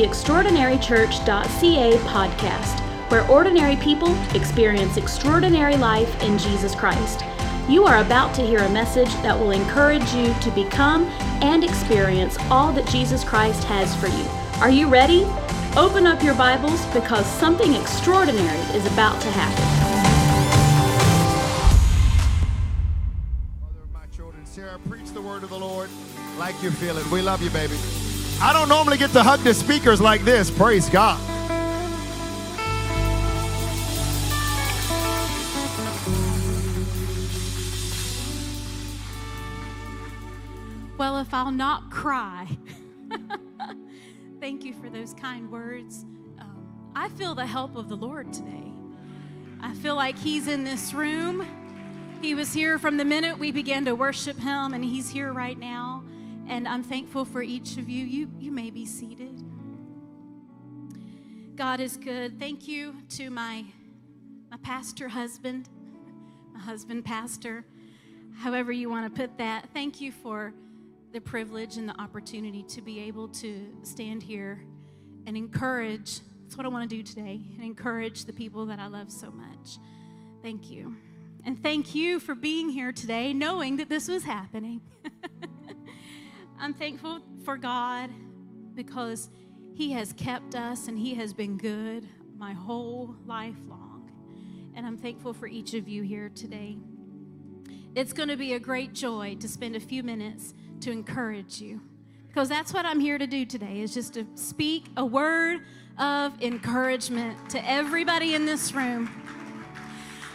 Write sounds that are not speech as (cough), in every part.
the extraordinarychurch.ca podcast, where ordinary people experience extraordinary life in Jesus Christ. You are about to hear a message that will encourage you to become and experience all that Jesus Christ has for you. Are you ready? Open up your Bibles because something extraordinary is about to happen. Mother of my children, Sarah, preach the word of the Lord like you feel it. We love you, baby. I don't normally get to hug the speakers like this. Praise God. Well, if I'll not cry, (laughs) thank you for those kind words. Um, I feel the help of the Lord today. I feel like He's in this room. He was here from the minute we began to worship Him, and He's here right now. And I'm thankful for each of you. You, you may be seated. God is good. Thank you to my, my pastor husband, my husband, pastor, however you want to put that. Thank you for the privilege and the opportunity to be able to stand here and encourage. That's what I want to do today and encourage the people that I love so much. Thank you. And thank you for being here today, knowing that this was happening. (laughs) I'm thankful for God because He has kept us and He has been good my whole life long. And I'm thankful for each of you here today. It's going to be a great joy to spend a few minutes to encourage you because that's what I'm here to do today is just to speak a word of encouragement to everybody in this room.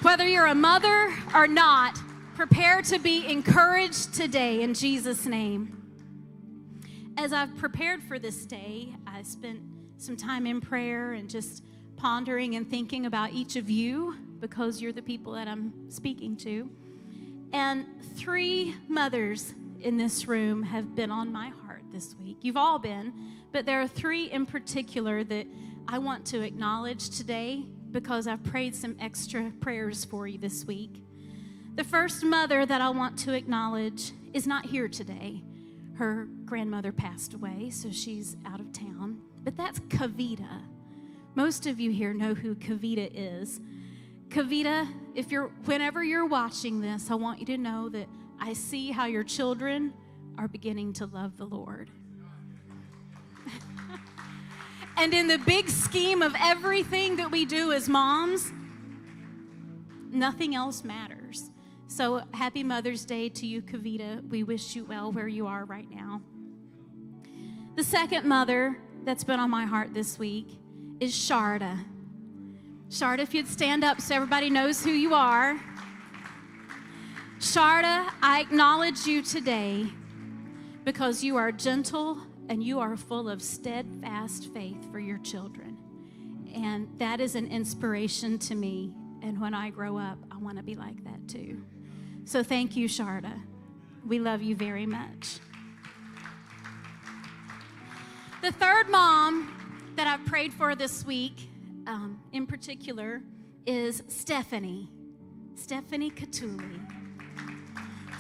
Whether you're a mother or not, prepare to be encouraged today in Jesus name. As I've prepared for this day, I spent some time in prayer and just pondering and thinking about each of you because you're the people that I'm speaking to. And three mothers in this room have been on my heart this week. You've all been, but there are three in particular that I want to acknowledge today because I've prayed some extra prayers for you this week. The first mother that I want to acknowledge is not here today. Her grandmother passed away, so she's out of town. But that's Kavita. Most of you here know who Kavita is. Kavita, if you're whenever you're watching this, I want you to know that I see how your children are beginning to love the Lord. (laughs) and in the big scheme of everything that we do as moms, nothing else matters. So happy Mother's Day to you, Kavita. We wish you well where you are right now. The second mother that's been on my heart this week is Sharda. Sharda, if you'd stand up so everybody knows who you are. Sharda, I acknowledge you today because you are gentle and you are full of steadfast faith for your children. And that is an inspiration to me. And when I grow up, I want to be like that too. So thank you, Sharda. We love you very much. The third mom that I've prayed for this week, um, in particular, is Stephanie. Stephanie Catuli.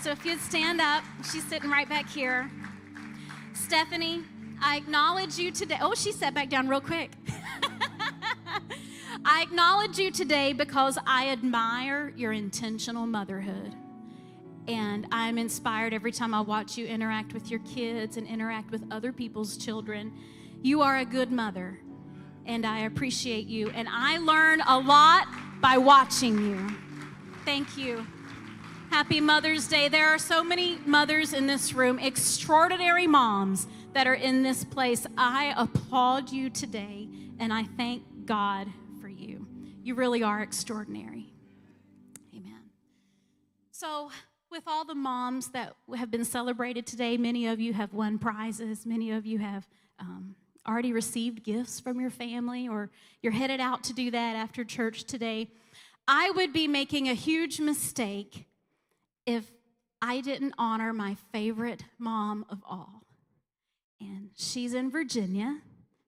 So if you'd stand up, she's sitting right back here. Stephanie, I acknowledge you today. Oh, she sat back down real quick. (laughs) I acknowledge you today because I admire your intentional motherhood. And I'm inspired every time I watch you interact with your kids and interact with other people's children. You are a good mother, and I appreciate you. And I learn a lot by watching you. Thank you. Happy Mother's Day. There are so many mothers in this room, extraordinary moms that are in this place. I applaud you today, and I thank God for you. You really are extraordinary. Amen. So, with all the moms that have been celebrated today, many of you have won prizes, many of you have um, already received gifts from your family, or you're headed out to do that after church today. I would be making a huge mistake if I didn't honor my favorite mom of all. And she's in Virginia.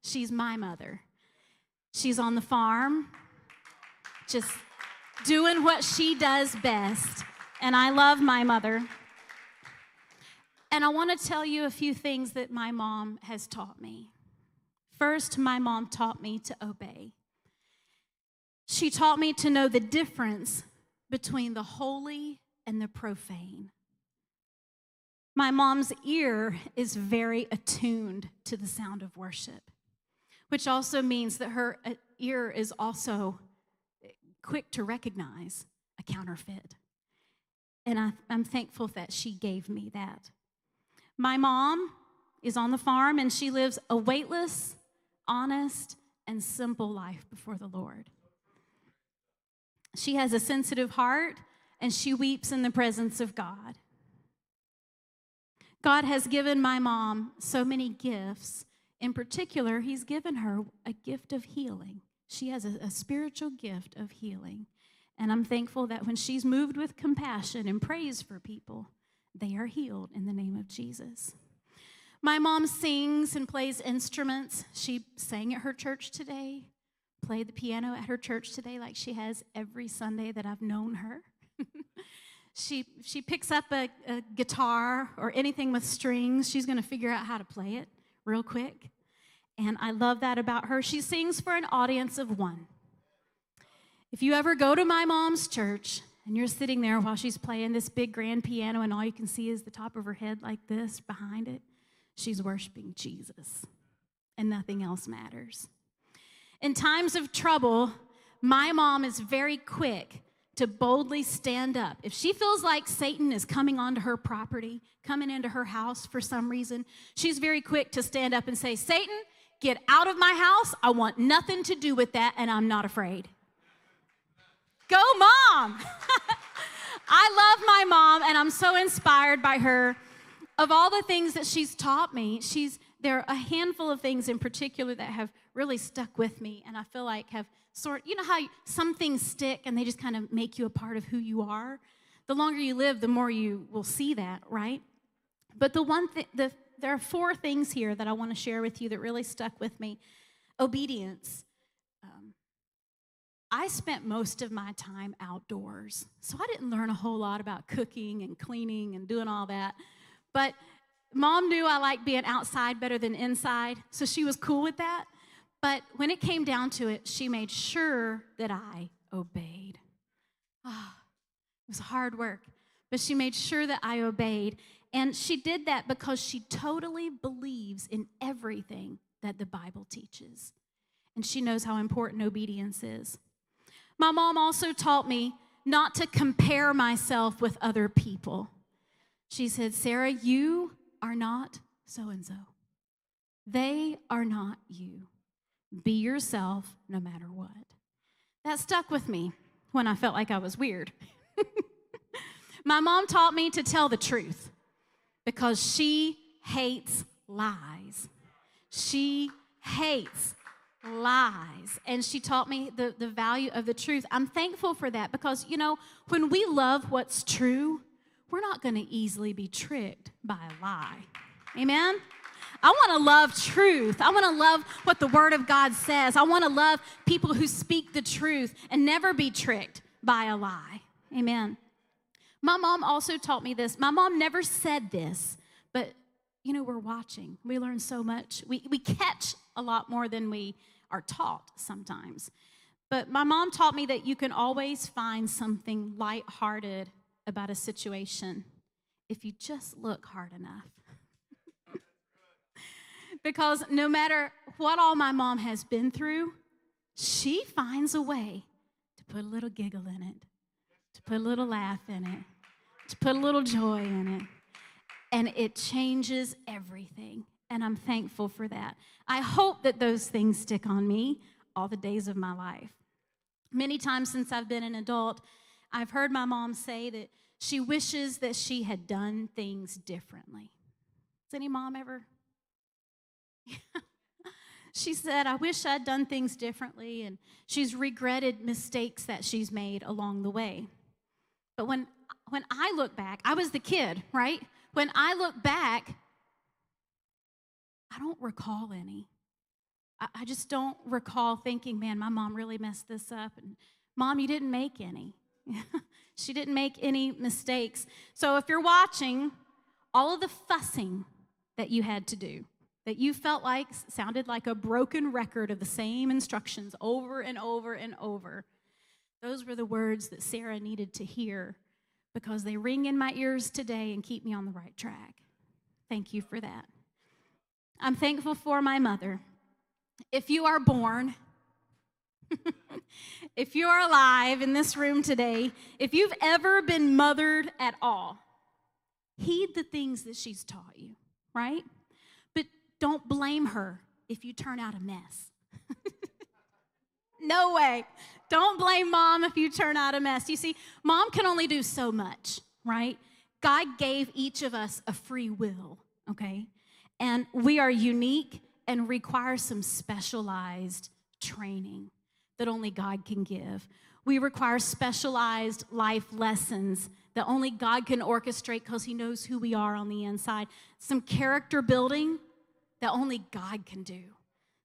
She's my mother. She's on the farm, just doing what she does best. And I love my mother. And I want to tell you a few things that my mom has taught me. First, my mom taught me to obey. She taught me to know the difference between the holy and the profane. My mom's ear is very attuned to the sound of worship, which also means that her uh, ear is also quick to recognize a counterfeit. And I, am thankful that she gave me that. My mom is on the farm and she lives a weightless, honest, and simple life before the Lord. She has a sensitive heart and she weeps in the presence of God. God has given my mom so many gifts. In particular, He's given her a gift of healing. She has a, a, spiritual gift of healing. And I'm thankful that when she's moved with compassion and praise for people, they are healed in the name of Jesus. My mom sings and plays instruments. She sang at her church today, played the piano at her church today, like she has every Sunday that I've known her. (laughs) she, she picks up a, a guitar or anything with strings, she's going to figure out how to play it real quick. And I love that about her. She sings for an audience of one. If you ever go to my mom's church and you're sitting there while she's playing this big grand piano and all you can see is the top of her head like this behind it, she's worshiping Jesus and nothing else matters. In times of trouble, my mom is very quick to boldly stand up. If she feels like Satan is coming onto her property, coming into her house for some reason, she's very quick to stand up and say, Satan, get out of my house. I want nothing to do with that, and I'm not afraid. Go, mom! (laughs) I love my mom, and I'm so inspired by her. Of all the things that she's taught me, she's there are a handful of things in particular that have really stuck with me, and I feel like have sort. You know how some things stick and they just kind of make you a part of who you are. The longer you live, the more you will see that, right? But the one thing, the there are four things here that I want to share with you that really stuck with me. Obedience. I spent most of my time outdoors, so I didn't learn a whole lot about cooking and cleaning and doing all that. But mom knew I liked being outside better than inside, so she was cool with that. But when it came down to it, she made sure that I obeyed. Oh, it was hard work, but she made sure that I obeyed. And she did that because she totally believes in everything that the Bible teaches. And she knows how important obedience is. My mom also taught me not to compare myself with other people. She said, Sarah, you are not so and so. They are not you. Be yourself no matter what. That stuck with me when I felt like I was weird. (laughs) My mom taught me to tell the truth because she hates lies. She hates lies. And she taught me the, the value of the truth. I'm thankful for that because, you know, when we love what's true, we're not going to easily be tricked by a lie. Amen? I want to love truth. I want to love what the Word of God says. I want to love people who speak the truth and never be tricked by a lie. Amen. My mom also taught me this. My mom never said this, but you know, we're watching. We learn so much. We, we catch a lot more than we are taught sometimes. But my mom taught me that you can always find something lighthearted about a situation if you just look hard enough. (laughs) because no matter what all my mom has been through, she finds a way to put a little giggle in it to put a little laugh in it, to put a little joy in it. And it changes everything. And I'm thankful for that. I hope that those things stick on me all the days of my life. Many times since I've been an adult, I've heard my mom say that she wishes that she had done things differently. Has any mom ever? (laughs) she said, I wish I'd done things differently, and she's regretted mistakes that she's made along the way. But when, when I look back, I was the kid, right? When I look back, I don't recall any. I, I just don't recall thinking, man, my mom really messed this up. And mom, you didn't make any. (laughs) she didn't make any mistakes. So if you're watching, all of the fussing that you had to do, that you felt like sounded like a broken record of the same instructions over and over and over. Those were the words that Sarah needed to hear because they ring in my ears today and keep me on the right track. Thank you for that. I'm thankful for my mother. If you are born, (laughs) if you are alive in this room today, if you've ever been mothered at all, heed the things that she's taught you, right? But don't blame her if you turn out a mess. (laughs) no way. Don't blame mom if you turn out a mess. You see, mom can only do so much, right? God gave each of us a free will, okay? And we are unique and require some specialized training that only God can give. We require specialized life lessons that only God can orchestrate because He knows who we are on the inside. Some character building that only God can do.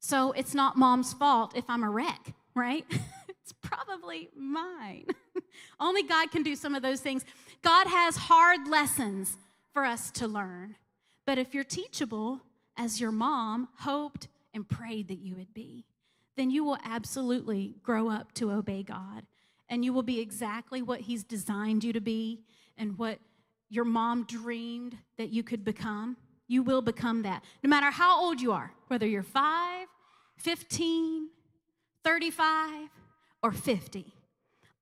So it's not mom's fault if I'm a wreck, right? (laughs) it's probably mine. (laughs) only God can do some of those things. God has hard lessons for us to learn. But if you're teachable, as your mom hoped and prayed that you would be, then you will absolutely grow up to obey God. And you will be exactly what He's designed you to be and what your mom dreamed that you could become. You will become that. No matter how old you are, whether you're 5, 15, 35, or 50,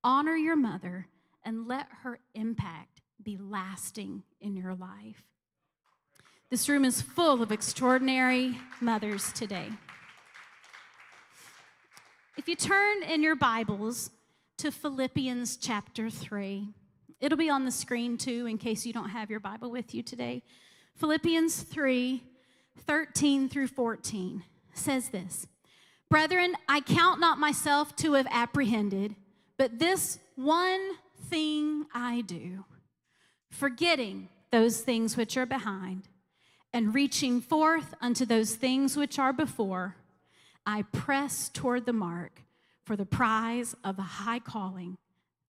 honor your mother and let her impact be lasting in your life. This room is full of extraordinary mothers today. If you turn in your Bibles to Philippians chapter 3, it'll be on the screen too in case you don't have your Bible with you today. Philippians 3 13 through 14 says this Brethren, I count not myself to have apprehended, but this one thing I do, forgetting those things which are behind and reaching forth unto those things which are before, I press toward the mark for the prize of the high calling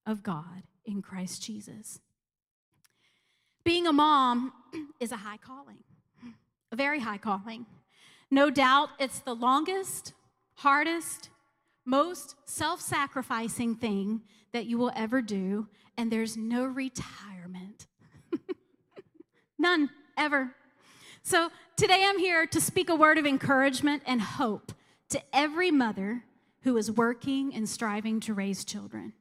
of God in Christ Jesus. Being a mom (clears throat) is a high calling, a very high calling. No doubt it's the longest, hardest, most self sacrificing thing that you will ever do, and there's no retirement. (laughs) None, ever. So today I'm here to speak a word of encouragement and hope to every mother who is working and striving to raise children.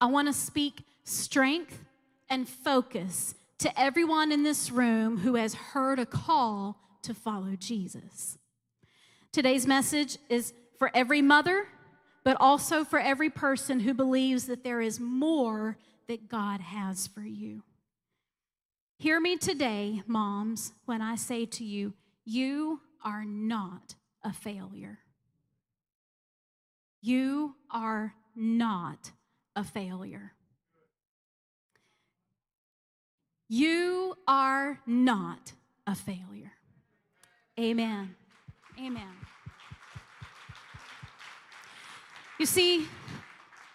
I want to speak strength and focus to everyone in this room who has heard a call to follow Jesus. Today's message is for every mother, but also for every person who believes that there is more that God has for you. Hear me today, moms, when I say to you, you are not a failure. You are not a failure. You are not a failure. Amen. Amen. You see,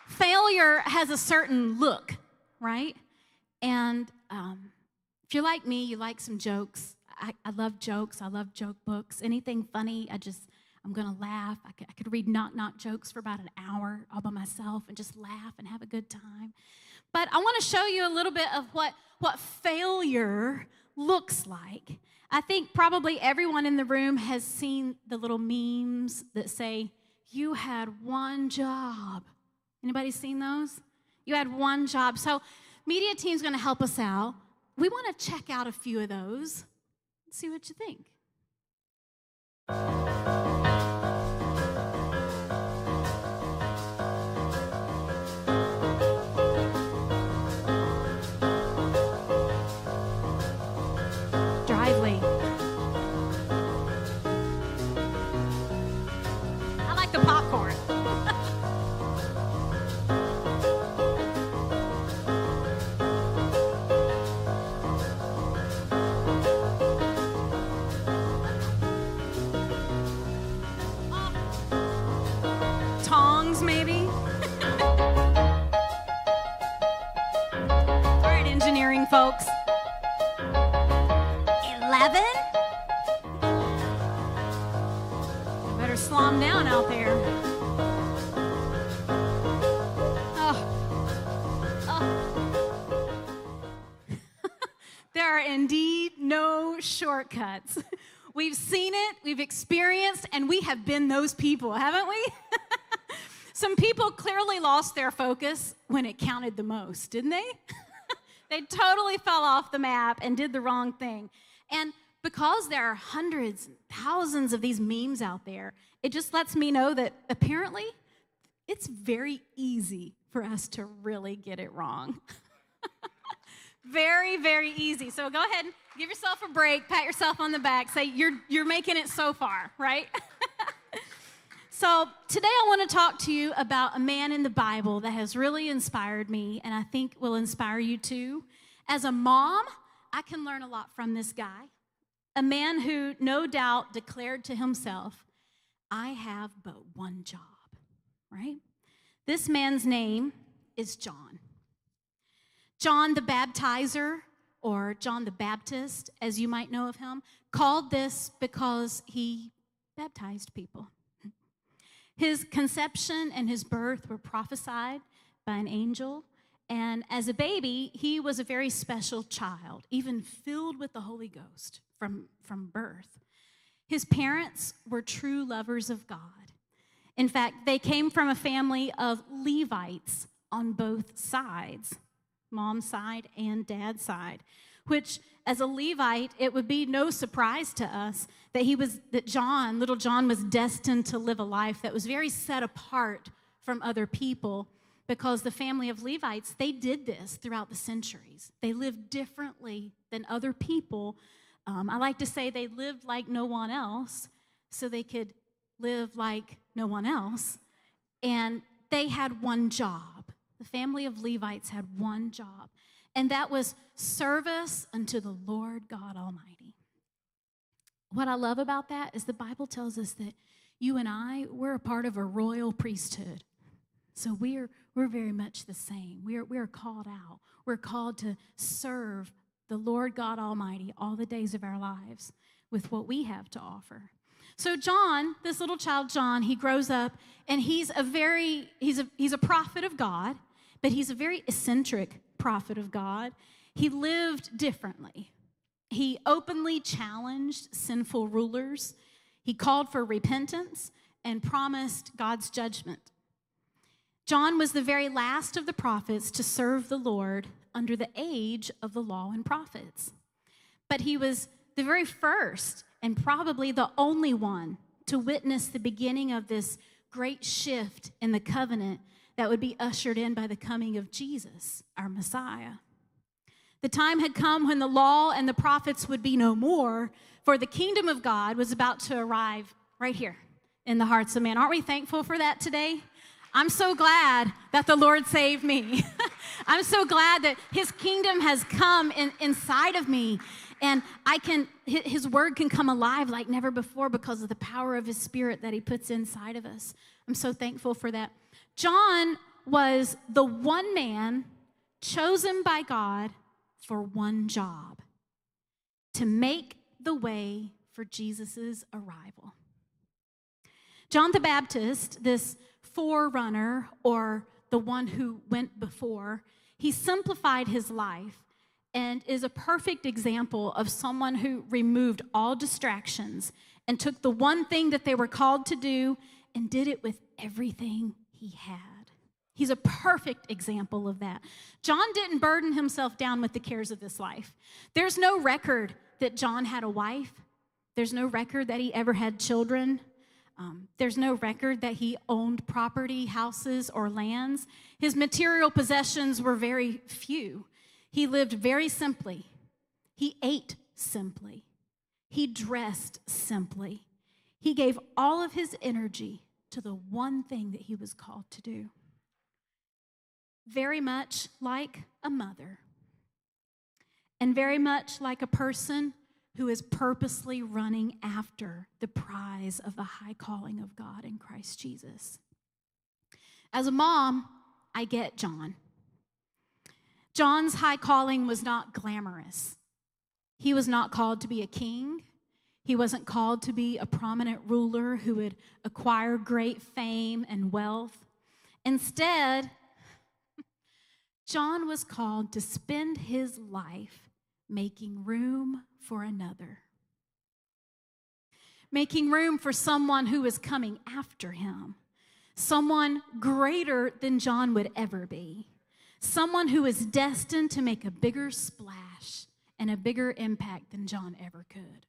failure has a certain look, right? And um, if you're like me, you like some jokes. I, I love jokes. I love joke books. Anything funny, I just, I'm going to laugh. I could, I could read knock knock jokes for about an hour all by myself and just laugh and have a good time. But I want to show you a little bit of what, what failure looks like. I think probably everyone in the room has seen the little memes that say, You had one job. Anybody seen those? You had one job. So, media team's going to help us out we want to check out a few of those and see what you think. Out there. Oh. Oh. (laughs) there are indeed no shortcuts. (laughs) We've seen it, we've experienced, and we have been those people, haven't we? (laughs) Some people clearly lost their focus when it counted the most, didn't they? they totally fell off the map and did the wrong thing. And because there are hundreds, thousands of these memes out there, it just lets me know that apparently it's very easy for us to really get it wrong. (laughs) very, very easy. So go ahead and give yourself a break, pat yourself on the back, say, You're, you're making it so far, right? (laughs) So, today I want to talk to you about a man in the Bible that has really inspired me and I think will inspire you too. As a mom, I can learn a lot from this guy, a man who no doubt declared to himself, I have but one job, right? This man's name is John. John the Baptizer, or John the Baptist, as you might know of him, called this because he baptized people. His conception and his birth were prophesied by an angel. And as a baby, he was a very special child, even filled with the Holy Ghost from, from birth. His parents were true lovers of God. In fact, they came from a family of Levites on both sides, mom's side and dad's side, which as a Levite, it would be no surprise to us that he was that John, little John was destined to live a life that was very set apart from other people because the family of Levites, they did this throughout the centuries. They lived differently than other people. Um, I like to say they lived like no one else so they could live like no one else. And they had one job. The family of Levites had one job, and that was service unto the Lord God Almighty. What I love about that is the Bible tells us that you and I, we're a part of a royal priesthood. So we're, we're very much the same. We're, we're called out. We're called to serve the Lord God Almighty all the days of our lives with what we have to offer. So John, this little child John, he grows up and he's a very he's a he's a prophet of God, but he's a very eccentric prophet of God, he lived differently. He openly challenged sinful rulers. He called for repentance and promised God's judgment. John was the very last of the prophets to serve the Lord under the age of the law and prophets. But he was the very first and probably the only one to witness the beginning of this great shift in the covenant that would be ushered in by the coming of Jesus, our Messiah. The time had come when the law and the prophets would be no more, for the kingdom of God was about to arrive right here in the hearts of men. Aren't we thankful for that today? I'm so glad that the Lord saved me. (laughs) I'm so glad that His kingdom has come in, inside of me, and I can His word can come alive like never before because of the power of His Spirit that He puts inside of us. I'm so thankful for that. John was the one man chosen by God for one job to make the way for Jesus' arrival. John the Baptist, this forerunner or the one who went before, he simplified his life and is a perfect example of someone who removed all distractions and took the one thing that they were called to do and did it with everything he had. He's a perfect example of that. John didn't burden himself down with the cares of this life. There's no record that John had a wife, there's no record that he ever had children. Um, there's no record that he owned property, houses, or lands. His material possessions were very few. He lived very simply. He ate simply. He dressed simply. He gave all of his energy to the one thing that he was called to do. Very much like a mother, and very much like a person who is purposely running after the prize of the high calling of God in Christ Jesus. As a mom, I get John. John's high calling was not glamorous. He was not called to be a king. He wasn't called to be a prominent ruler who would acquire great fame and wealth. Instead, (laughs) John was called to spend his life making room for another, making room for someone who is coming after him, someone greater than John would ever be, someone who is destined to make a bigger splash and a bigger impact than John ever could.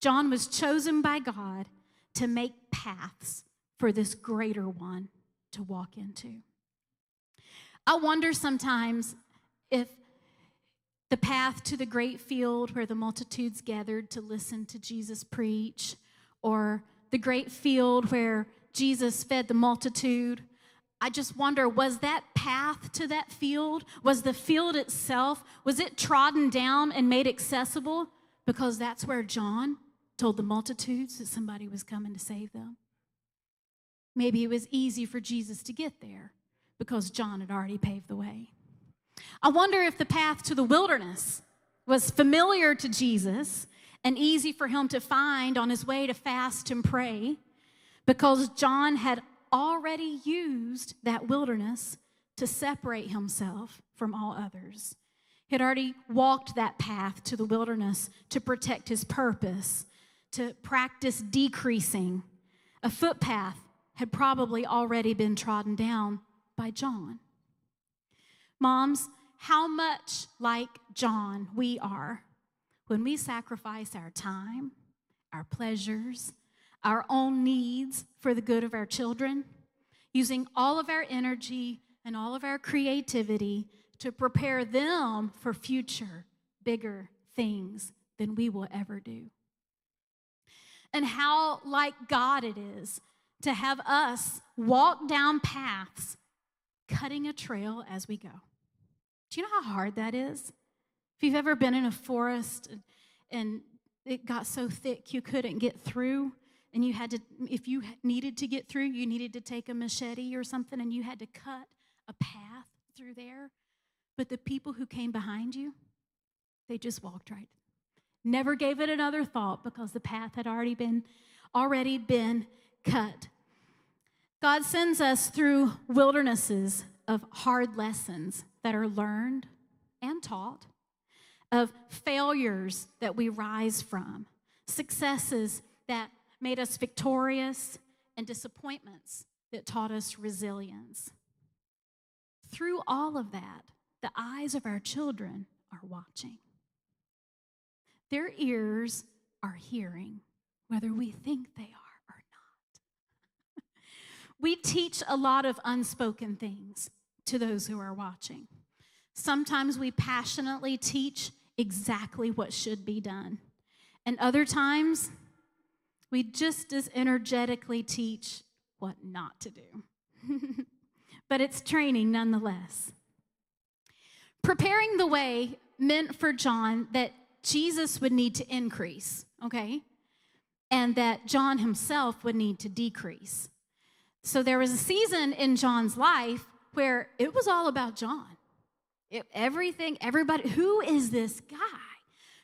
John was chosen by God to make paths for this greater one to walk into. I wonder sometimes if the path to the great field where the multitudes gathered to listen to Jesus preach, or the great field where Jesus fed the multitude, I just wonder was that path to that field, was the field itself, was it trodden down and made accessible because that's where John told the multitudes that somebody was coming to save them. Maybe it was easy for Jesus to get there because John had already paved the way. I wonder if the path to the wilderness was familiar to Jesus and easy for him to find on his way to fast and pray because John had already used that wilderness to separate himself from all others. He had already walked that path to the wilderness to protect his purpose to practice decreasing. A footpath had probably already been trodden down by John. Moms, how much like John we are when we sacrifice our time, our pleasures, our own needs for the good of our children, using all of our energy and all of our creativity to prepare them for future, bigger things than we will ever do and how like God it is to have us walk down paths, cutting a trail as we go. Do you know how hard that is? If you've ever been in a forest and it got so thick you couldn't get through, and you had to, if you needed to get through, you needed to take a machete or something and you had to cut a path through there. But the people who came behind you, they just walked right Never gave it another thought because the path had already been already been cut. God sends us through wildernesses of hard lessons that are learned and taught, of failures that we rise from, successes that made us victorious, and disappointments that taught us resilience. Through all of that, the eyes of our children are watching. Their ears are hearing, whether we think they are or not. (laughs) we teach a lot of unspoken things to those who are watching. Sometimes we passionately teach exactly what should be done, and other times we just as energetically teach what not to do. (laughs) but it's training nonetheless. Preparing the way meant for John that Jesus would need to increase, okay? And that John himself would need to decrease. So there was a season in John's life where it was all about John. It, everything, everybody, who is this guy?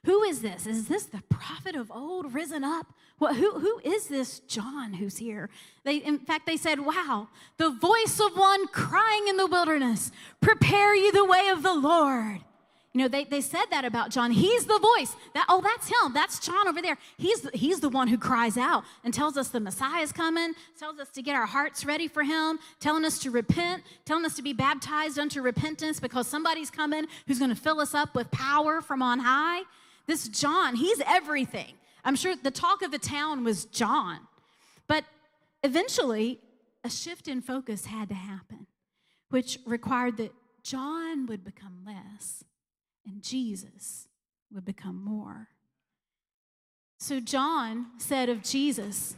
Who is this? Is this the prophet of old risen up? What, who, who is this John who's here? They, in fact, they said, Wow, the voice of one crying in the wilderness, prepare you the way of the Lord. You know, they, they said that about John. He's the voice. That, oh, that's him. That's John over there. He's, he's the one who cries out and tells us the Messiah is coming, tells us to get our hearts ready for him, telling us to repent, telling us to be baptized unto repentance because somebody's coming who's going to fill us up with power from on high. This John, he's everything. I'm sure the talk of the town was John. But eventually, a shift in focus had to happen, which required that John would become less and Jesus would become more. So John said of Jesus,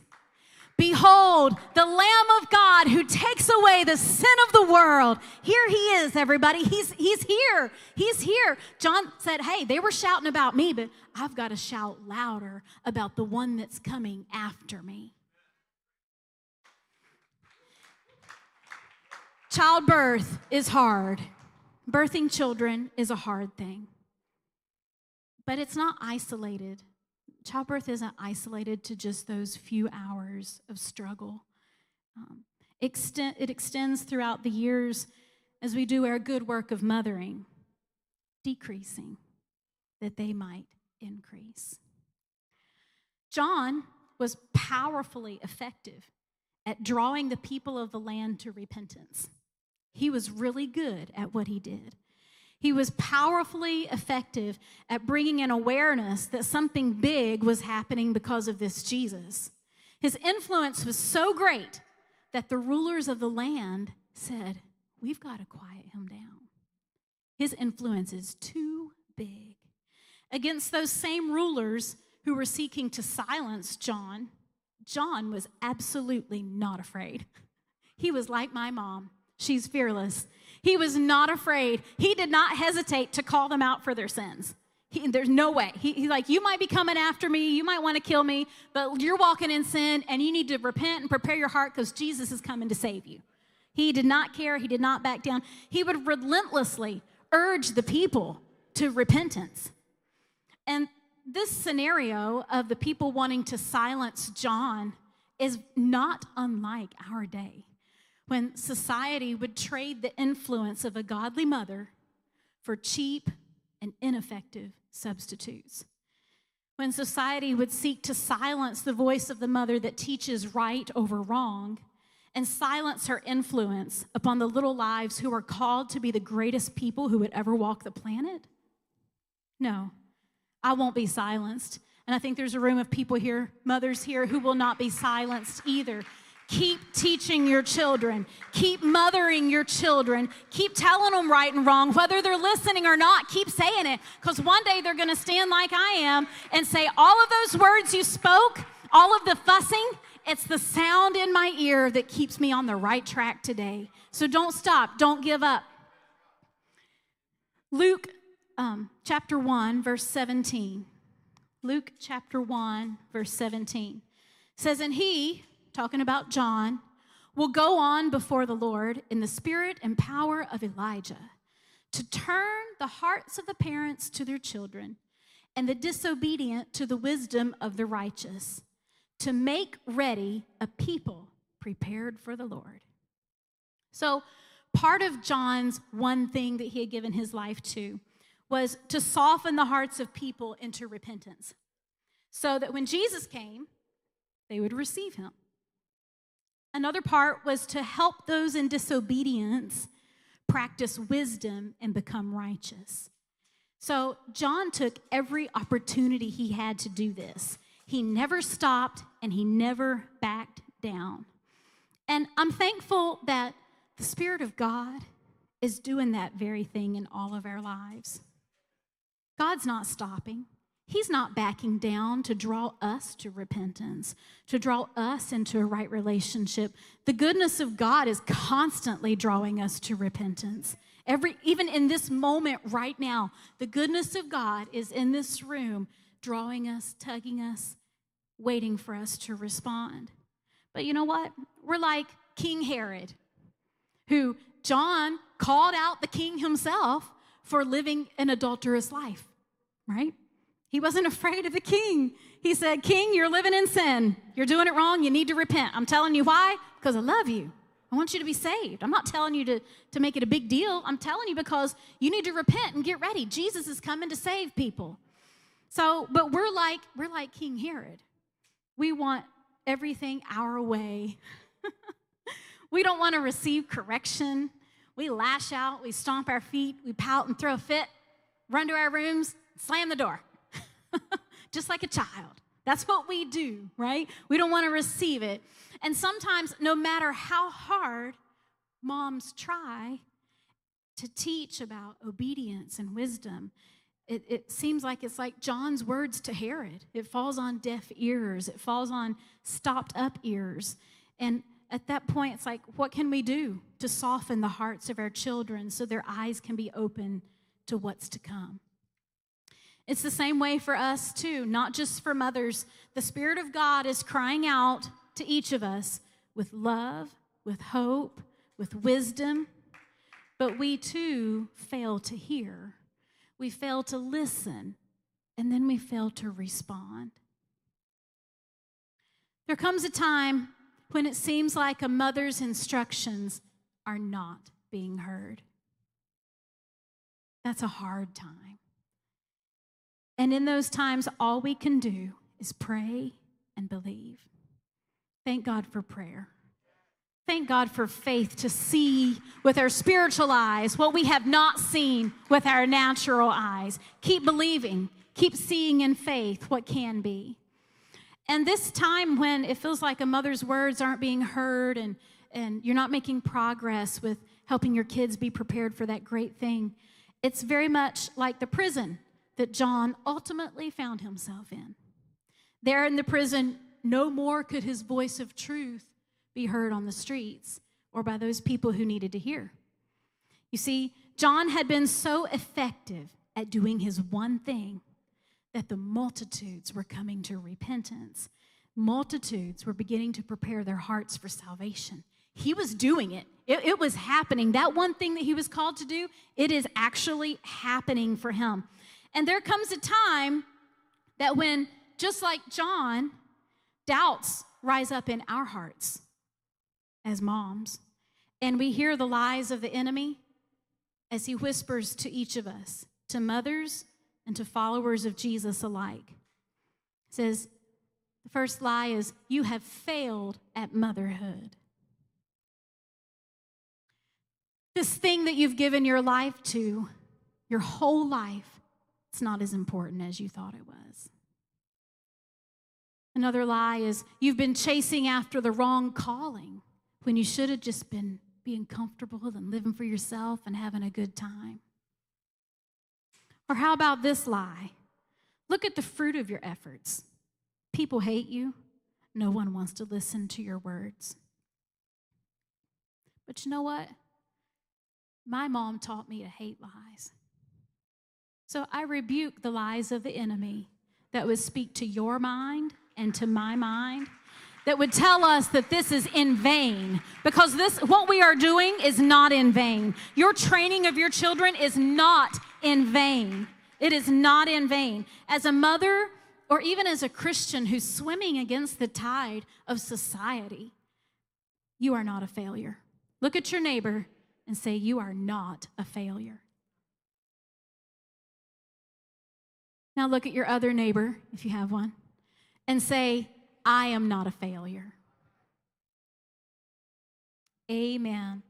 Behold, the Lamb of God who takes away the sin of the world. Here he is, everybody. He's, he's here. He's here. John said, Hey, they were shouting about me, but I've got to shout louder about the one that's coming after me. Childbirth is hard. Birthing children is a hard thing, but it's not isolated childbirth isn't isolated to just those few hours of struggle. Um, extend, it extends throughout the years as we do our good work of mothering, decreasing that they might increase. John was powerfully effective at drawing the people of the land to repentance. He was really good at what he did. He was powerfully effective at bringing an awareness that something big was happening because of this Jesus. His influence was so great that the rulers of the land said, We've got to quiet him down. His influence is too big. Against those same rulers who were seeking to silence John, John was absolutely not afraid. (laughs) He was like my mom. She's fearless. He was not afraid. He did not hesitate to call them out for their sins. He, there's no way. He, he's like, You might be coming after me. You might want to kill me, but you're walking in sin and you need to repent and prepare your heart because Jesus is coming to save you. He did not care. He did not back down. He would relentlessly urge the people to repentance. And this scenario of the people wanting to silence John is not unlike our day when society would trade the influence of a godly mother for cheap and ineffective substitutes. When society would seek to silence the voice of the mother that teaches right over wrong and silence her influence upon the little lives who are called to be the greatest people who would ever walk the planet? No, I won't be silenced. And I think there's a room of people here, mothers here, who will not be silenced either. Keep teaching your children. Keep mothering your children. Keep telling them right and wrong, whether they're listening or not. Keep saying it because one day they're going to stand like I am and say, All of those words you spoke, all of the fussing, it's the sound in my ear that keeps me on the right track today. So don't stop, don't give up. Luke um, chapter 1, verse 17. Luke chapter 1, verse 17 says, And he, talking about John, will go on before the Lord in the spirit and power of Elijah to turn the hearts of the parents to their children and the disobedient to the wisdom of the righteous, to make ready a people prepared for the Lord. So, part of John's one thing that he had given his life to was to soften the hearts of people into repentance so that when Jesus came, they would receive him. Another part was to help those in disobedience practice wisdom and become righteous. So John took every opportunity he had to do this. He never stopped and he never backed down. And I'm thankful that the Spirit of God is doing that very thing in all of our lives. God's not stopping. He's not backing down to draw us to repentance, to draw us into a right relationship. The goodness of God is constantly drawing us to repentance. Every even in this moment right now, the goodness of God is in this room drawing us, tugging us, waiting for us to respond. But you know what? We're like King Herod, who John called out the king himself for living an adulterous life, right? He wasn't afraid of the king. He said, King, you're living in sin. You're doing it wrong. You need to repent. I'm telling you why? Because I love you. I want you to be saved. I'm not telling you to, to make it a big deal. I'm telling you because you need to repent and get ready. Jesus is coming to save people. So, but we're like, we're like King Herod. We want everything our way. (laughs) we don't want to receive correction. We lash out, we stomp our feet, we pout and throw a fit, run to our rooms, slam the door. (laughs) just like a child. That's what we do, right? We don't want to receive it. And sometimes, no matter how hard moms try to teach about obedience and wisdom, it, it, seems like it's like John's words to Herod. It falls on deaf ears, it falls on stopped up ears. And at that point, it's like, what can we do to soften the hearts of our children so their eyes can be open to what's to come? It's the same way for us, too, not just for mothers. The Spirit of God is crying out to each of us with love, with hope, with wisdom, but we too fail to hear. We fail to listen, and then we fail to respond. There comes a time when it seems like a mother's instructions are not being heard. That's a hard time. And in those times, all we can do is pray and believe. Thank God for prayer. Thank God for faith to see with our spiritual eyes what we have not seen with our natural eyes. Keep believing, keep seeing in faith what can be. And this time when it feels like a mother's words aren't being heard and, and you're not making progress with helping your kids be prepared for that great thing, it's very much like the prison that John ultimately found himself in. There in the prison, no more could his voice of truth be heard on the streets or by those people who needed to hear. You see, John had been so effective at doing his one thing that the multitudes were coming to repentance. Multitudes were beginning to prepare their hearts for salvation. He was doing it. it. It, was happening. That one thing that he was called to do, it is actually happening for him. And there comes a time that when, just like John, doubts rise up in our hearts as moms, and we hear the lies of the enemy as he whispers to each of us, to mothers and to followers of Jesus alike. Says, the first lie is, You have failed at motherhood. This thing that you've given your life to, your whole life, it's not as important as you thought it was. Another lie is, You've been chasing after the wrong calling when you should have just been being comfortable and living for yourself and having a good time. Or how about this lie? Look at the fruit of your efforts. People hate you. No one wants to listen to your words. But you know what? My mom taught me to hate lies. So I rebuke the lies of the enemy that would speak to your mind and to my mind that would tell us that this is in vain because this what we are doing is not in vain. Your training of your children is not in vain. It is not in vain. As a mother or even as a Christian who's swimming against the tide of society, you are not a failure. Look at your neighbor and say, You are not a failure. Now look at your other neighbor, if you have one, and say, I am not a failure. Amen.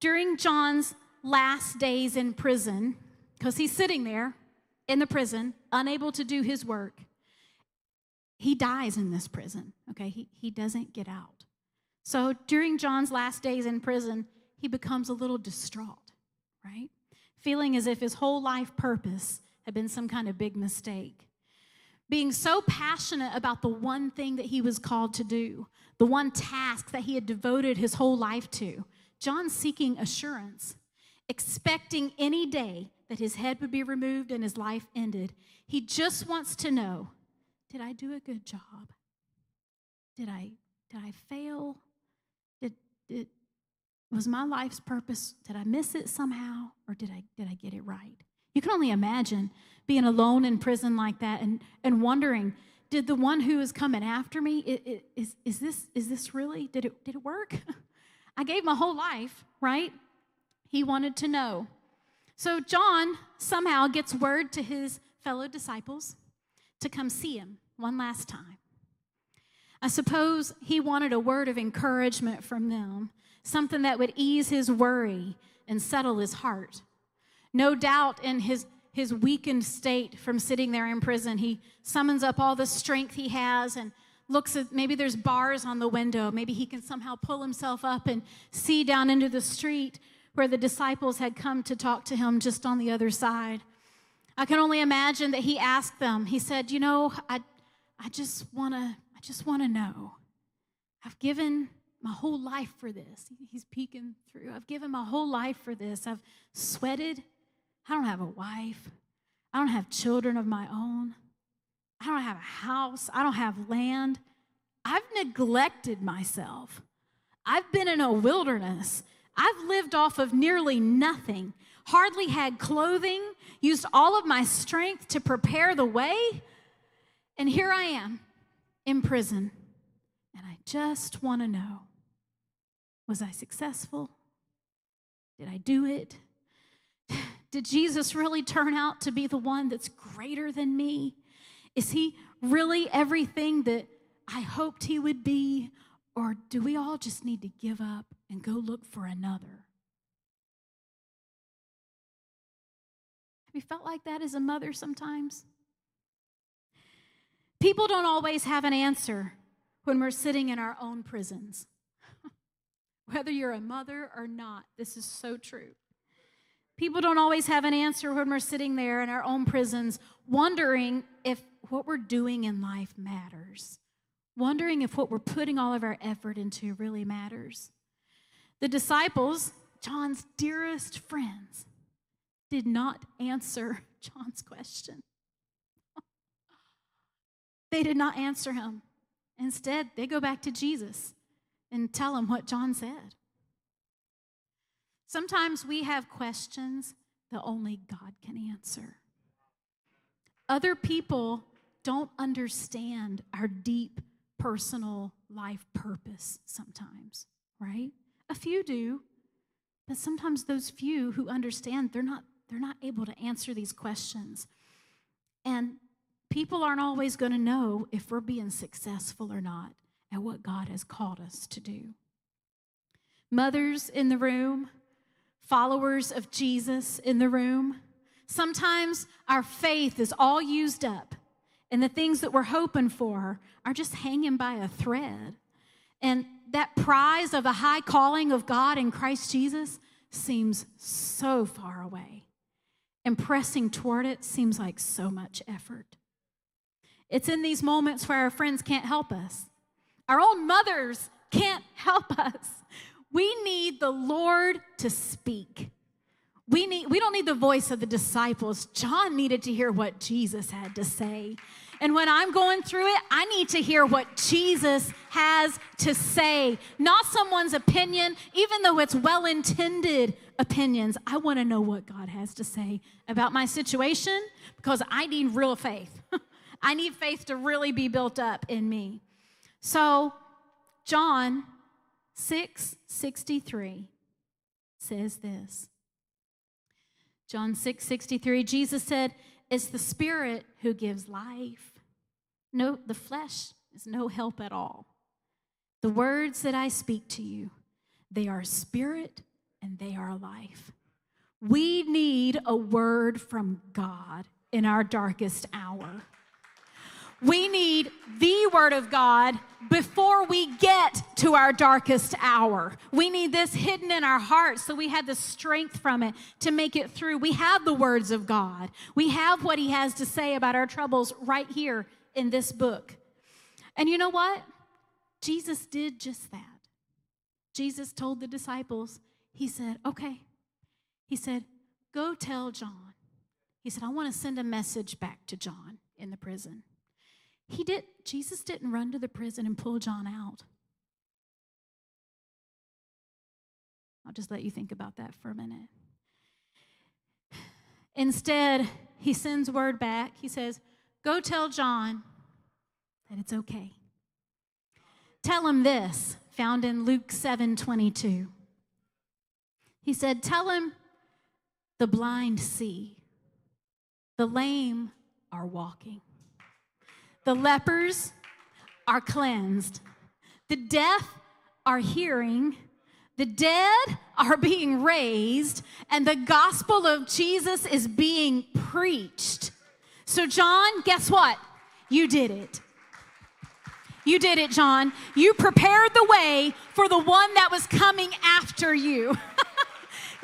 During John's last days in prison, because he's sitting there in the prison, unable to do his work, he dies in this prison, okay? He, he doesn't get out. So during John's last days in prison, he becomes a little distraught, right? Feeling as if his whole life purpose had been some kind of big mistake being so passionate about the one thing that he was called to do, the one task that he had devoted his whole life to. John seeking assurance, expecting any day that his head would be removed and his life ended. He just wants to know did I do a good job? Did I, did I fail? Did, did, was my life's purpose, did I miss it somehow? Or did I, did I get it right? You can only imagine being alone in prison like that and, and wondering, did the one who is coming after me, is, is, this, is this really, did it, did it work? (laughs) I gave my whole life, right? He wanted to know. So John somehow gets word to his fellow disciples to come see him one last time. I suppose he wanted a word of encouragement from them, something that would ease his worry and settle his heart. No doubt in his, his weakened state from sitting there in prison, he summons up all the strength he has and looks at maybe there's bars on the window. Maybe he can somehow pull himself up and see down into the street where the disciples had come to talk to him just on the other side. I can only imagine that he asked them, he said, You know, I, I just want to, I just want to know. I've given my whole life for this. He's peeking through. I've given my whole life for this. I've sweated I don't have a wife. I don't have children of my own. I don't have a house. I don't have land. I've neglected myself. I've been in a wilderness. I've lived off of nearly nothing, hardly had clothing, used all of my strength to prepare the way. And here I am in prison, And I just want to know was I successful? Did I do it? Did Jesus really turn out to be the one that's greater than me? Is he really everything that I hoped he would be? Or do we all just need to give up and go look for another? Have you felt like that as a mother sometimes? People don't always have an answer when we're sitting in our own prisons. (laughs) Whether you're a mother or not, this is so true. People don't always have an answer when we're sitting there in our own prisons, wondering if what we're doing in life matters, wondering if what we're putting all of our effort into really matters. The disciples, John's dearest friends, did not answer (laughs) John's question. (laughs) they did not answer him. Instead, they go back to Jesus and tell him what John said. Sometimes we have questions that only God can answer. Other people don't understand our deep personal life purpose sometimes, right? A few do, but sometimes those few who understand, they're not they're not able to answer these questions. And people aren't always going to know if we're being successful or not at what God has called us to do. Mothers in the room, followers of Jesus in the room, sometimes our faith is all used up, and the things that we're hoping for are just hanging by a thread. And that prize of the high calling of God in Christ Jesus seems so far away. And pressing toward it seems like so much effort. It's in these moments where our friends can't help us. Our own mothers can't (laughs) help us. We need the Lord to speak. We, need, we don't need the voice of the disciples. John needed to hear what Jesus had to say. And when I'm going through it, I need to hear what Jesus has to say, not someone's opinion, even though it's well intended opinions. I want to know what God has to say about my situation because I need real faith. (laughs) I need faith to really be built up in me. So, John 6 63 says this. John 6 63, Jesus said, It's the Spirit who gives life. No, the flesh is no help at all. The words that I speak to you, they are spirit and they are life. We need a word from God in our darkest hour. We need the Word of God before we get to our darkest hour. We need this hidden in our hearts so we have the strength from it to make it through. We have the words of God, we have what He has to say about our troubles right here in this book. And you know what? Jesus did just that. Jesus told the disciples, He said, Okay. He said, Go tell John. He said, I want to send a message back to John in the prison. He did Jesus didn't run to the prison and pull John out. I'll just let you think about that for a minute. Instead, he sends word back. He says, Go tell John that it's okay. Tell him this, found in Luke 7 22. He said, Tell him the blind see, the lame are walking the lepers are cleansed. The deaf are hearing. The dead are (laughs) being raised. And the gospel of Jesus is being preached. So, John, guess what? You did it. You did it, John. You prepared the way for the one that was coming after you. (laughs)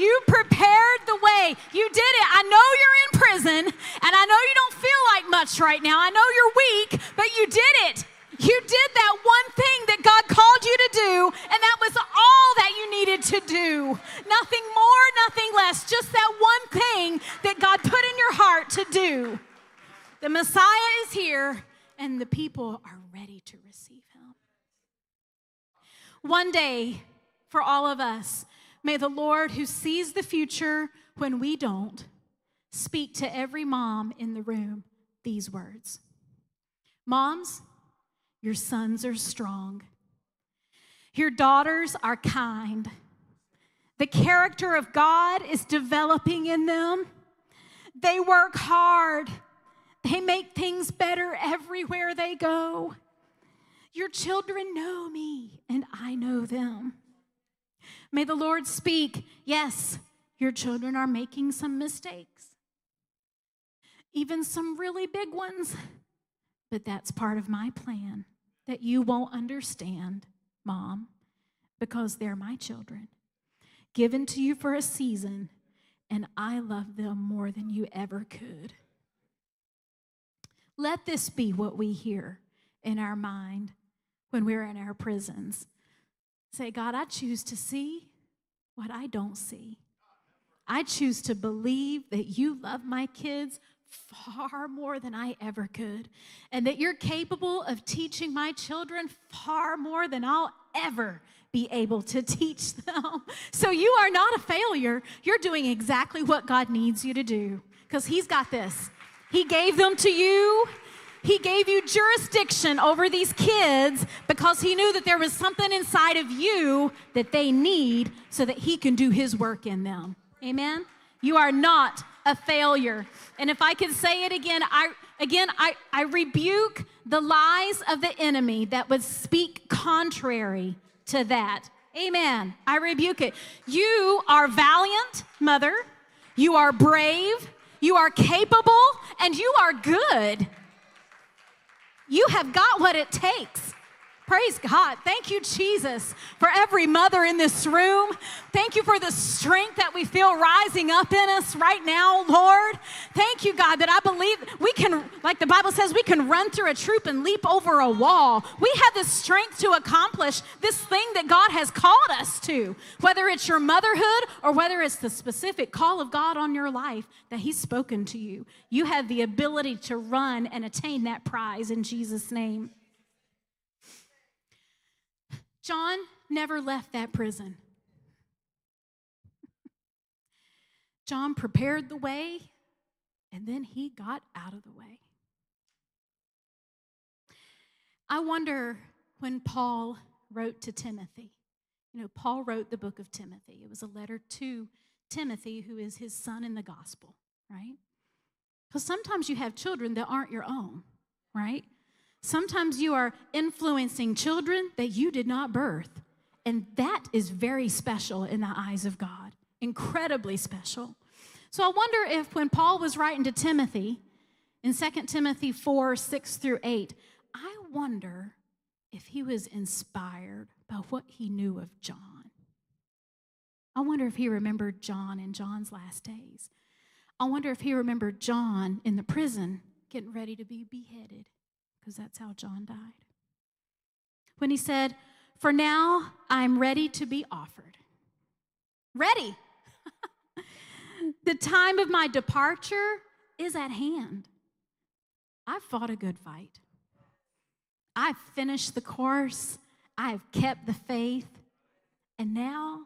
You prepared the way. You did it. I know you're in prison, and I know you don't feel like much right now. I know you're weak, but you did it. You did that one thing that God called you to do, and that was all that you needed to do. Nothing more, nothing less. Just that one thing that God put in your heart to do. The Messiah is here, and the people are ready to receive him. One day, for all of us, May the Lord, who sees the future when we don't, speak to every mom in the room these words Moms, your sons are strong Your daughters are kind. The character of God is developing in them. They work hard. They make things better everywhere they go. Your children know me, and I know them. May the Lord speak. Yes, your children are making some mistakes, even some really big ones, but that's part of my plan that you won't understand, Mom, because they're my children, given to you for a season, and I love them more than you ever could. Let this be what we hear in our mind when we're in our prisons. Say, God, I choose to see what I don't see. I choose to believe that you love my kids far more than I ever could, and that you're capable of teaching my children far more than I'll ever be able to teach them. (laughs) So you are not a failure. You're doing exactly what God needs you to do because He's got this. He gave them to you. He gave you jurisdiction over these kids because he knew that there was something inside of you that they need so that he can do his work in them. Amen. You are not a failure. And if I can say it again, I again I, I rebuke the lies of the enemy that would speak contrary to that. Amen. I rebuke it. You are valiant, mother. You are brave. You are capable and you are good. You have got what it takes. Praise God. Thank you, Jesus, for every mother in this room. Thank you for the strength that we feel rising up in us right now, Lord. Thank you, God, that I believe we can, like the Bible says, we can run through a troop and leap over a wall. We have the strength to accomplish this thing that God has called us to, whether it's your motherhood or whether it's the specific call of God on your life that He's spoken to you. You have the ability to run and attain that prize in Jesus' name. John never left that prison. (laughs) John prepared the way, and then he got out of the way. I wonder when Paul wrote to Timothy. You know, Paul wrote the book of Timothy. It was a letter to Timothy, who is his son in the gospel, right? Because sometimes you have children that aren't your own, right? Sometimes you are influencing children that you did not birth. And that is very special in the eyes of God, incredibly special. So I wonder if when Paul was writing to Timothy in 2 Timothy 4 6 through 8, I wonder if he was inspired by what he knew of John. I wonder if he remembered John in John's last days. I wonder if he remembered John in the prison getting ready to be beheaded because that's how John died. When he said, For now I'm ready to be offered. Ready. (laughs) the time of my departure is at hand. I've fought a good fight. I've finished the course. I've kept the faith. And now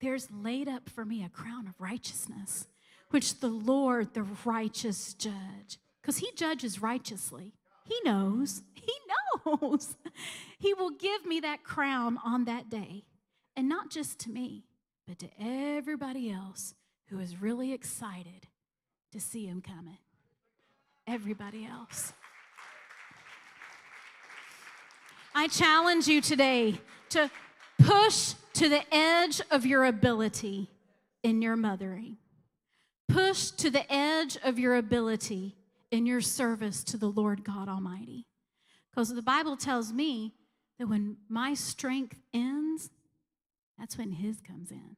there's laid up for me a crown of righteousness, which the Lord, the righteous judge, because he judges righteously, he knows. He knows. (laughs) He will give me that crown on that day. And not just to me, but to everybody else who is really excited to see him coming. Everybody else. I challenge you today to push to the edge of your ability in your mothering. Push to the edge of your ability in your service to the Lord God Almighty. Because the Bible tells me that when my strength ends, that's when His comes in.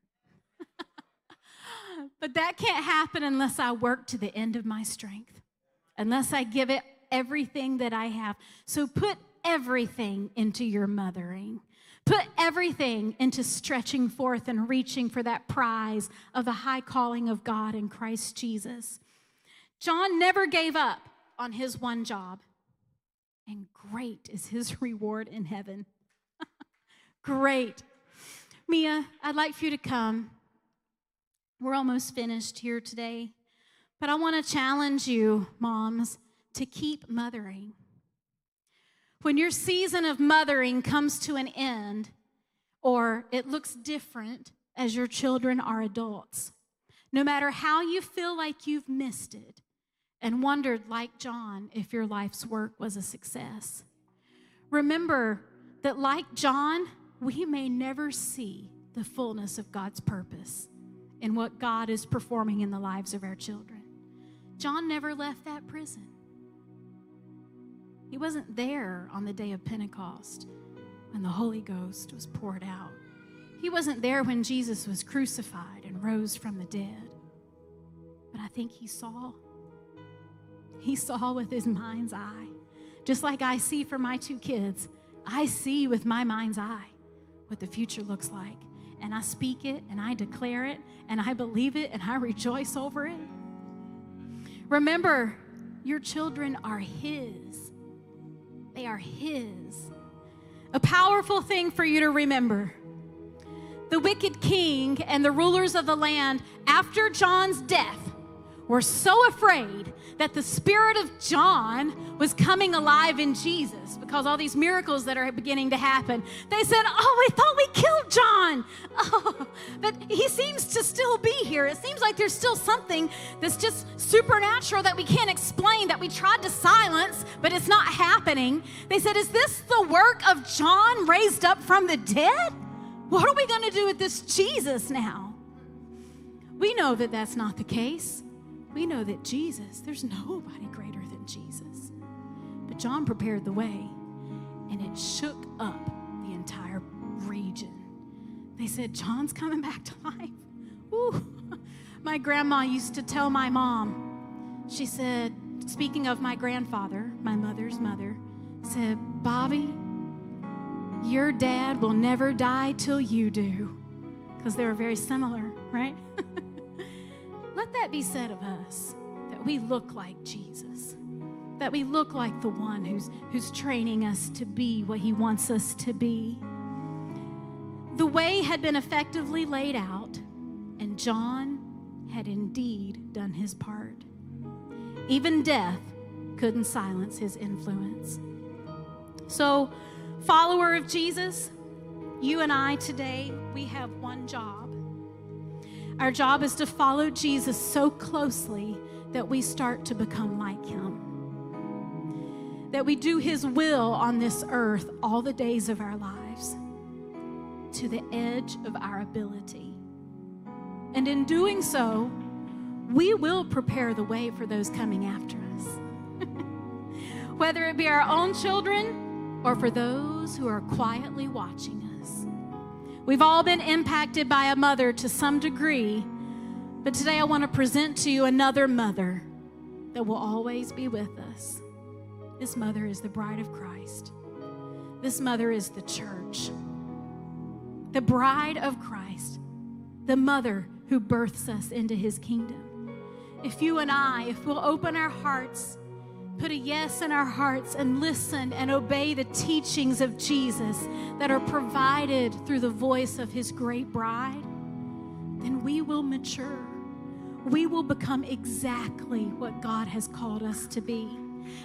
(laughs) but that can't happen unless I work to the end of my strength, unless I give it everything that I have. So put everything into your mothering. Put everything into stretching forth and reaching for that prize of the high calling of God in Christ Jesus. John never gave up on his one job, and great is his (laughs) reward in heaven. (laughs) great. Mia, I'd like for you to come. We're almost finished here today, but I want to challenge you, moms, to keep mothering. When your season of mothering comes to an end, or it looks different as your children are adults. No matter how you feel like you've missed it and wondered, like John, if your life's work was a success, remember that, like John, we may never see the fullness of God's purpose in what God is performing in the lives of our children. John never left that prison. He wasn't there on the day of Pentecost when the Holy Ghost was poured out. He wasn't there when Jesus was crucified and rose from the dead. But I think he saw. He saw with his mind's eye. Just like I see for my two kids, I see with my mind's eye what the future looks like. And I speak it and I declare it and I believe it and I rejoice over it. Remember, your children are His. They are His. A powerful thing for you to remember. The wicked king and the rulers of the land, after John's death, were so afraid that the spirit of John was coming alive in Jesus because all these miracles that are beginning to happen. They said, Oh, we thought we killed John. (laughs) Oh, but he seems to still be here. It seems like there's still something that's just supernatural that we can't explain, that we tried to silence, but it's not happening. They said, Is this the work of John raised up from the dead? What are we going to do with this Jesus now? We know that that's not the case. We know that Jesus, there's nobody greater than Jesus. But John prepared the way, and it shook up the entire region. They said, John's coming back to life. (laughs) Ooh. My grandma used to tell my mom, she said, speaking of my grandfather, my mother's mother, said, Bobby, your dad will never die till you do. Because they were very similar, right? Let that be said of us that we look like Jesus, that we look like the one who's, who's training us to be what he wants us to be. The way had been effectively laid out, and John had indeed done his part. Even death couldn't silence his influence. So, follower of Jesus, you and I today, we have one job our job is to follow Jesus so closely that we start to become like him. That we do his will on this earth all the days of our lives to the edge of our ability. And in doing so, we will prepare the way for those coming after us. (laughs) Whether it be our own children or for those who are quietly watching We've all been impacted by a mother to some degree, but today I want to present to you another mother that will always be with us. This mother is the bride of Christ. This mother is the church. The bride of Christ, the mother who births us into his kingdom. If you and I, if we'll open our hearts put a yes in our hearts and listen and obey the teachings of Jesus that are provided through the voice of his great bride, then we will mature. We will become exactly what God has called us to be.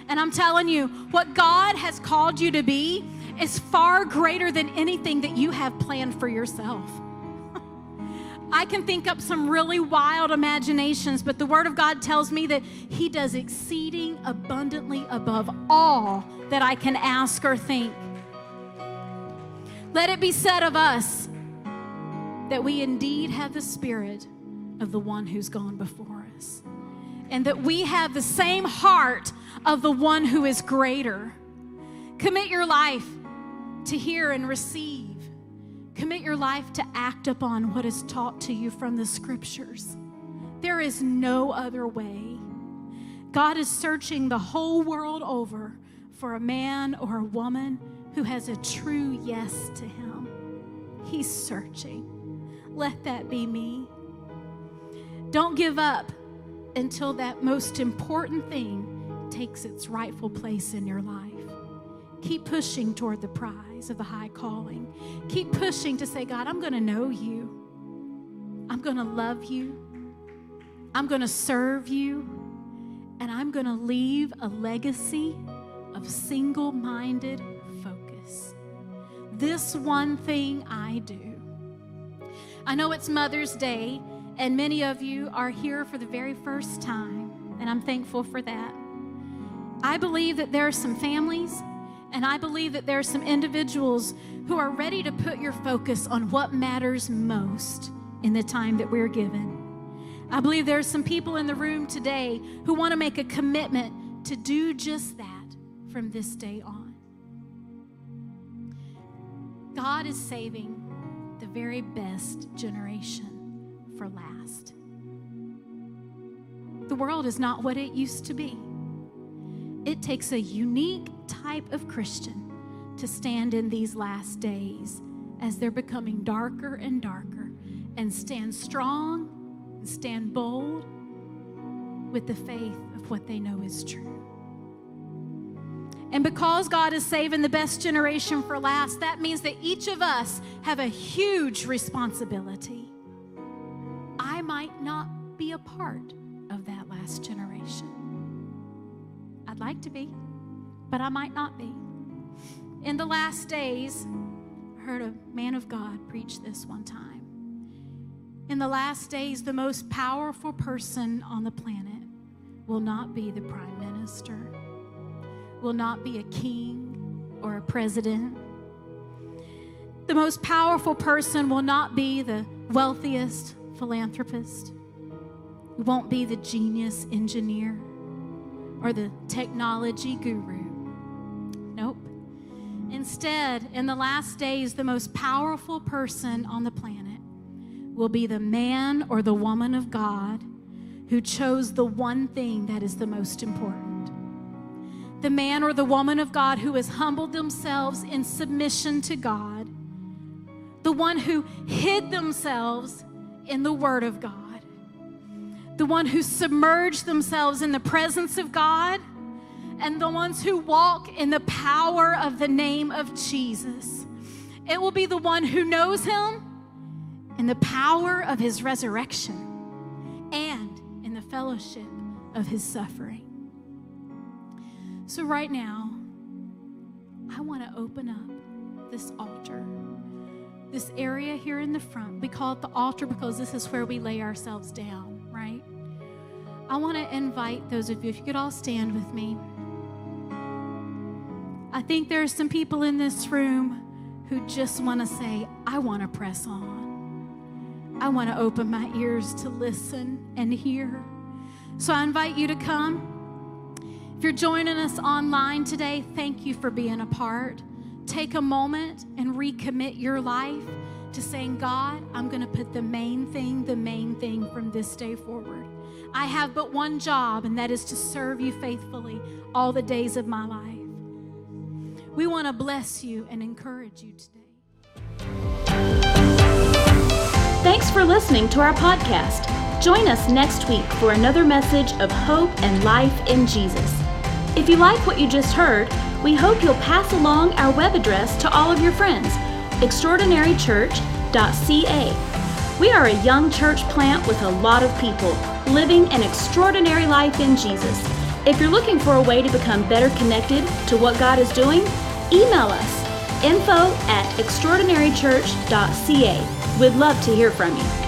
And I'm telling you, what God has called you to be is far greater than anything that you have planned for yourself. I can think up some really wild imaginations, but the Word of God tells me that He does exceeding abundantly above all that I can ask or think. Let it be said of us that we indeed have the Spirit of the one who's gone before us, and that we have the same heart of the one who is greater. Commit your life to hear and receive Commit your life to act upon what is taught to you from the scriptures. There is no other way. God is searching the whole world over for a man or a woman who has a true yes to Him. He's searching. Let that be me. Don't give up until that most important thing takes its rightful place in your life. Keep pushing toward the prize of the high calling. Keep pushing to say, God, I'm going to know you. I'm going to love you. I'm going to serve you. And I'm going to leave a legacy of single minded focus. this one thing I do. I know it's Mother's Day, and many of you are here for the very first time, and I'm thankful for that. I believe that there are some families, and I believe that there are some individuals who are ready to put your focus on what matters most in the time that we're given. I believe there are some people in the room today who want to make a commitment to do just that from this day on. God is saving the very best generation for last. The world is not what it used to be. It takes a unique type of Christian to stand in these last days as they're becoming darker and darker and stand strong and stand bold with the faith of what they know is true. And because God is saving the best generation for last, that means that each of us have a huge responsibility. I might not be a part of that last generation. I'd like to be, but I might not be. In the last days, I heard a man of God preach this one time. In the last days, the most powerful person on the planet will not be the prime minister will not be a king or a president. The most powerful person will not be the wealthiest philanthropist. It won't be the genius engineer or the technology guru. Nope. Instead, in the last days, the most powerful person on the planet will be the man or the woman of God who chose the one thing that is the most important the man or the woman of God who has humbled themselves in submission to God, the one who hid themselves in the Word of God, the one who submerged themselves in the presence of God, and the ones who walk in the power of the name of Jesus. It will be the one who knows Him in the power of His resurrection and in the fellowship of His suffering. So, right now, I want to open up this altar, this area here in the front. We call it the altar because this is where we lay ourselves down? I want to invite those of you, if you could all stand with me. I think there are some people in this room who just want to say, I want to press on. I want to open my ears to listen and hear. So I invite you to come. If you're joining us online today, thank you for being a part. Take a moment and recommit your life to saying, God, I'm going to put the main thing, the main thing from this day forward. I have but one job, and that is to serve you faithfully all the days of my life. We want to bless you and encourage you today. Thanks for listening to our podcast. Join us next week for another message of hope and life in Jesus. If you like what you just heard, we hope you'll pass along our web address to all of your friends extraordinarychurch.ca. We are a young church plant with a lot of people living an extraordinary life in Jesus. If you're looking for a way to become better connected to what God is doing, email us info at extraordinarychurch.ca. We'd love to hear from you.